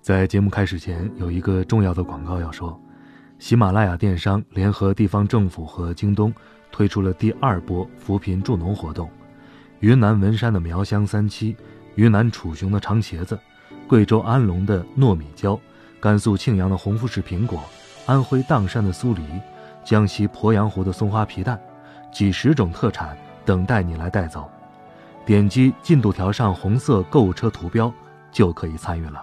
在节目开始前，有一个重要的广告要说：喜马拉雅电商联合地方政府和京东推出了第二波扶贫助农活动。云南文山的苗乡三七，云南楚雄的长茄子，贵州安龙的糯米椒，甘肃庆阳的红富士苹果，安徽砀山的酥梨，江西鄱阳湖的松花皮蛋，几十种特产等待你来带走。点击进度条上红色购物车图标，就可以参与了。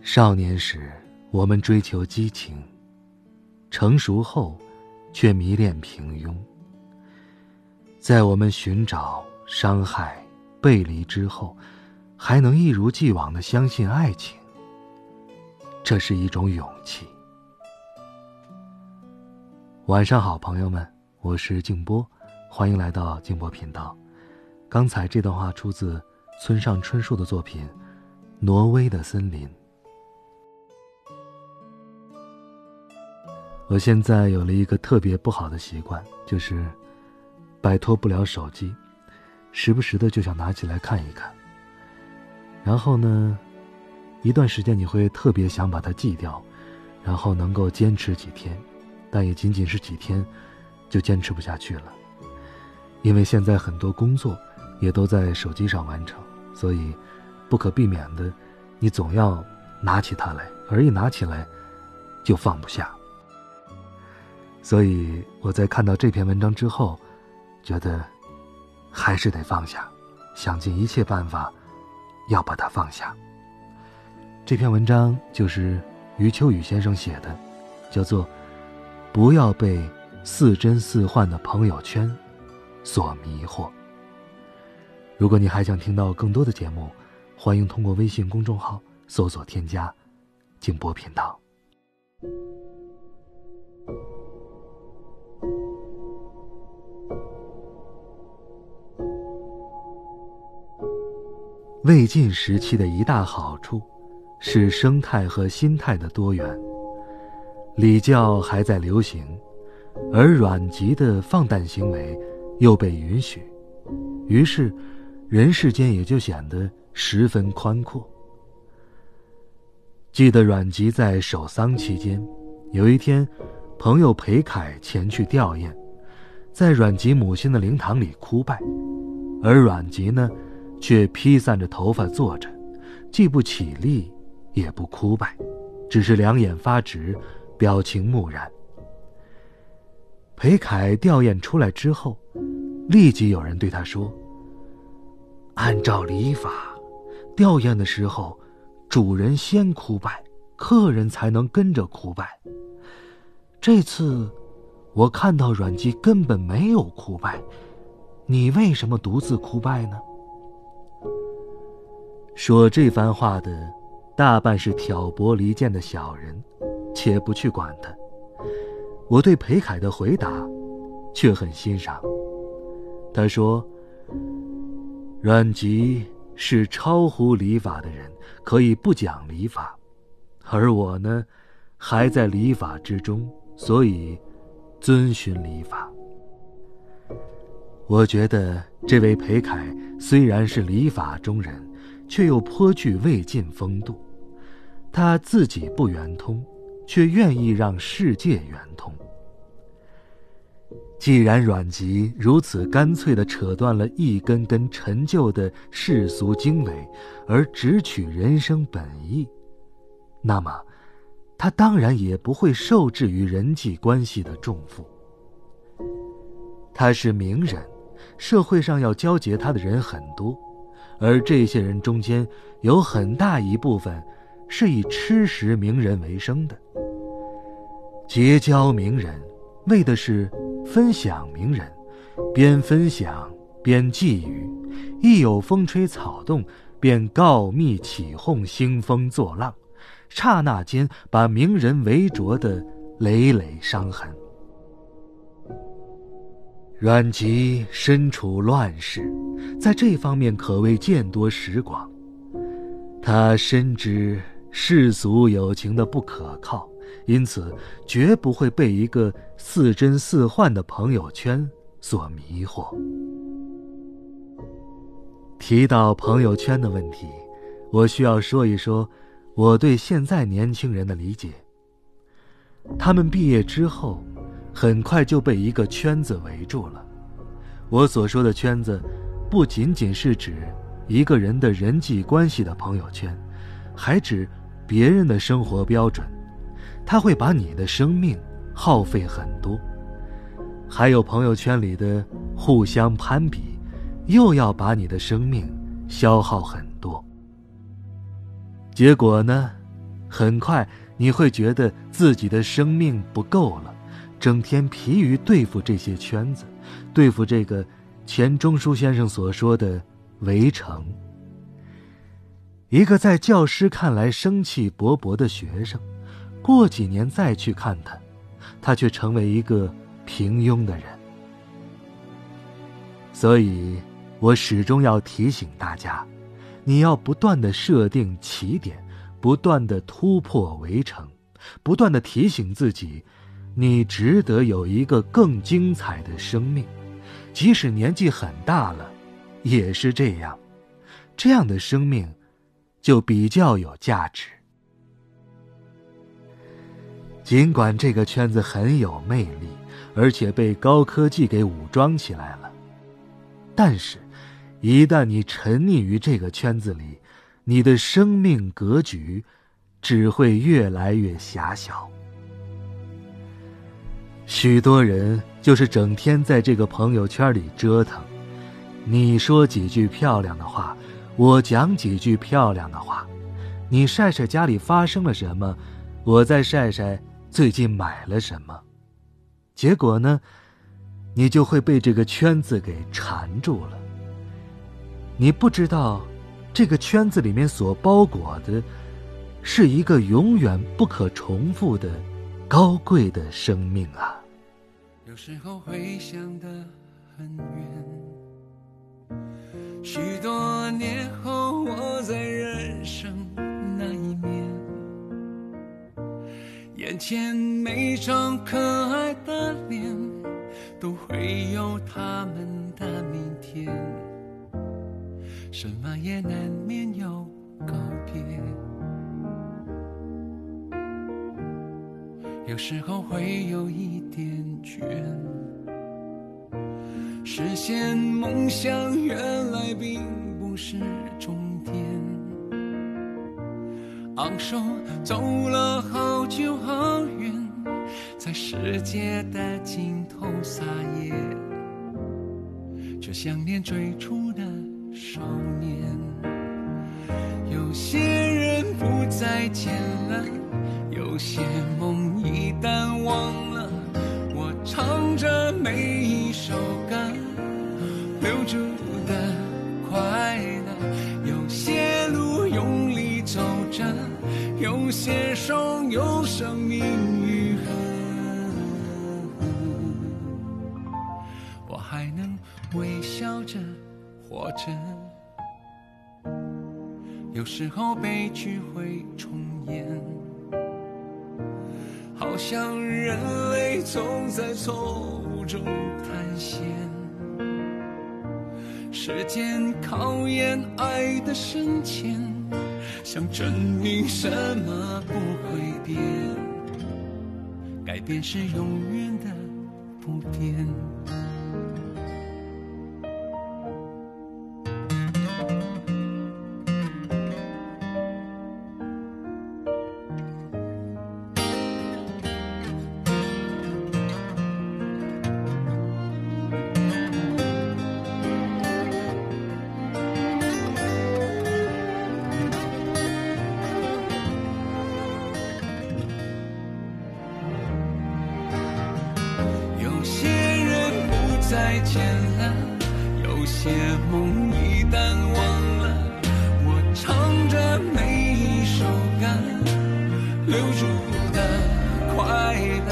少年时，我们追求激情；成熟后，却迷恋平庸。在我们寻找、伤害、背离之后，还能一如既往的相信爱情，这是一种勇气。晚上好，朋友们，我是静波，欢迎来到静波频道。刚才这段话出自村上春树的作品《挪威的森林》。我现在有了一个特别不好的习惯，就是摆脱不了手机，时不时的就想拿起来看一看。然后呢，一段时间你会特别想把它记掉，然后能够坚持几天，但也仅仅是几天，就坚持不下去了。因为现在很多工作也都在手机上完成，所以不可避免的，你总要拿起它来，而一拿起来就放不下。所以我在看到这篇文章之后，觉得还是得放下，想尽一切办法要把它放下。这篇文章就是余秋雨先生写的，叫做《不要被似真似幻的朋友圈所迷惑》。如果你还想听到更多的节目，欢迎通过微信公众号搜索添加“静波频道”。魏晋时期的一大好处，是生态和心态的多元。礼教还在流行，而阮籍的放诞行为又被允许，于是人世间也就显得十分宽阔。记得阮籍在守丧期间，有一天，朋友裴楷前去吊唁，在阮籍母亲的灵堂里哭拜，而阮籍呢？却披散着头发坐着，既不起立，也不哭拜，只是两眼发直，表情木然。裴楷吊唁出来之后，立即有人对他说：“按照礼法，吊唁的时候，主人先哭拜，客人才能跟着哭拜。这次，我看到阮籍根本没有哭拜，你为什么独自哭拜呢？”说这番话的，大半是挑拨离间的小人，且不去管他。我对裴凯的回答，却很欣赏。他说：“阮籍是超乎礼法的人，可以不讲礼法，而我呢，还在礼法之中，所以遵循礼法。”我觉得这位裴凯虽然是礼法中人。却又颇具魏晋风度，他自己不圆通，却愿意让世界圆通。既然阮籍如此干脆地扯断了一根根陈旧的世俗经纬，而只取人生本意，那么，他当然也不会受制于人际关系的重负。他是名人，社会上要交结他的人很多。而这些人中间，有很大一部分是以吃食名人为生的。结交名人，为的是分享名人，边分享边觊觎，一有风吹草动，便告密起哄，兴风作浪，刹那间把名人围着的累累伤痕。阮籍身处乱世，在这方面可谓见多识广。他深知世俗友情的不可靠，因此绝不会被一个似真似幻的朋友圈所迷惑。提到朋友圈的问题，我需要说一说我对现在年轻人的理解。他们毕业之后。很快就被一个圈子围住了。我所说的圈子，不仅仅是指一个人的人际关系的朋友圈，还指别人的生活标准。他会把你的生命耗费很多。还有朋友圈里的互相攀比，又要把你的生命消耗很多。结果呢，很快你会觉得自己的生命不够了。整天疲于对付这些圈子，对付这个钱钟书先生所说的“围城”。一个在教师看来生气勃勃的学生，过几年再去看他，他却成为一个平庸的人。所以，我始终要提醒大家：你要不断的设定起点，不断的突破围城，不断的提醒自己。你值得有一个更精彩的生命，即使年纪很大了，也是这样。这样的生命，就比较有价值。尽管这个圈子很有魅力，而且被高科技给武装起来了，但是，一旦你沉溺于这个圈子里，你的生命格局只会越来越狭小。许多人就是整天在这个朋友圈里折腾，你说几句漂亮的话，我讲几句漂亮的话，你晒晒家里发生了什么，我再晒晒最近买了什么，结果呢，你就会被这个圈子给缠住了。你不知道，这个圈子里面所包裹的，是一个永远不可重复的高贵的生命啊。有时候会想得很远，许多年后我在人生那一面，眼前每张可爱的脸，都会有他们的明天，什么也难免有告别。有时候会有一点倦，实现梦想原来并不是终点。昂首走了好久好远，在世界的尽头撒野，却想念最初的少年。有些人不再见了，有些梦。淡忘了，我唱着每一首歌，留住的快乐。有些路用力走着，有些伤有生命愈合。我还能微笑着活着。有时候悲剧会重演。好像人类总在错误中探险，时间考验爱的深浅，想证明什么不会变，改变是永远的不变。再见了，有些梦一旦忘了，我唱着每一首歌留住的快乐，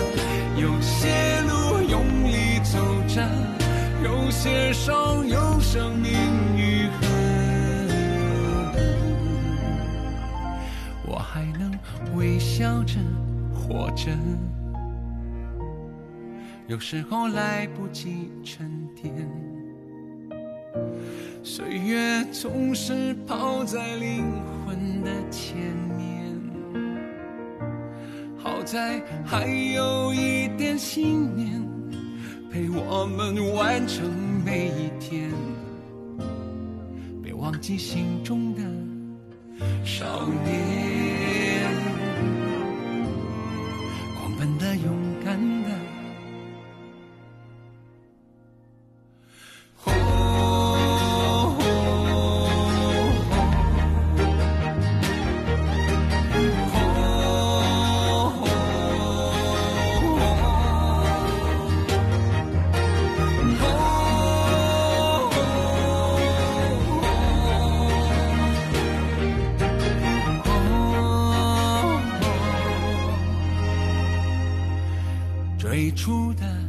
有些路用力走着，有些伤有生命愈合，我还能微笑着活着。有时候来不及沉淀，岁月总是跑在灵魂的前面。好在还有一点信念。陪我们完成每一天，别忘记心中的少年，出的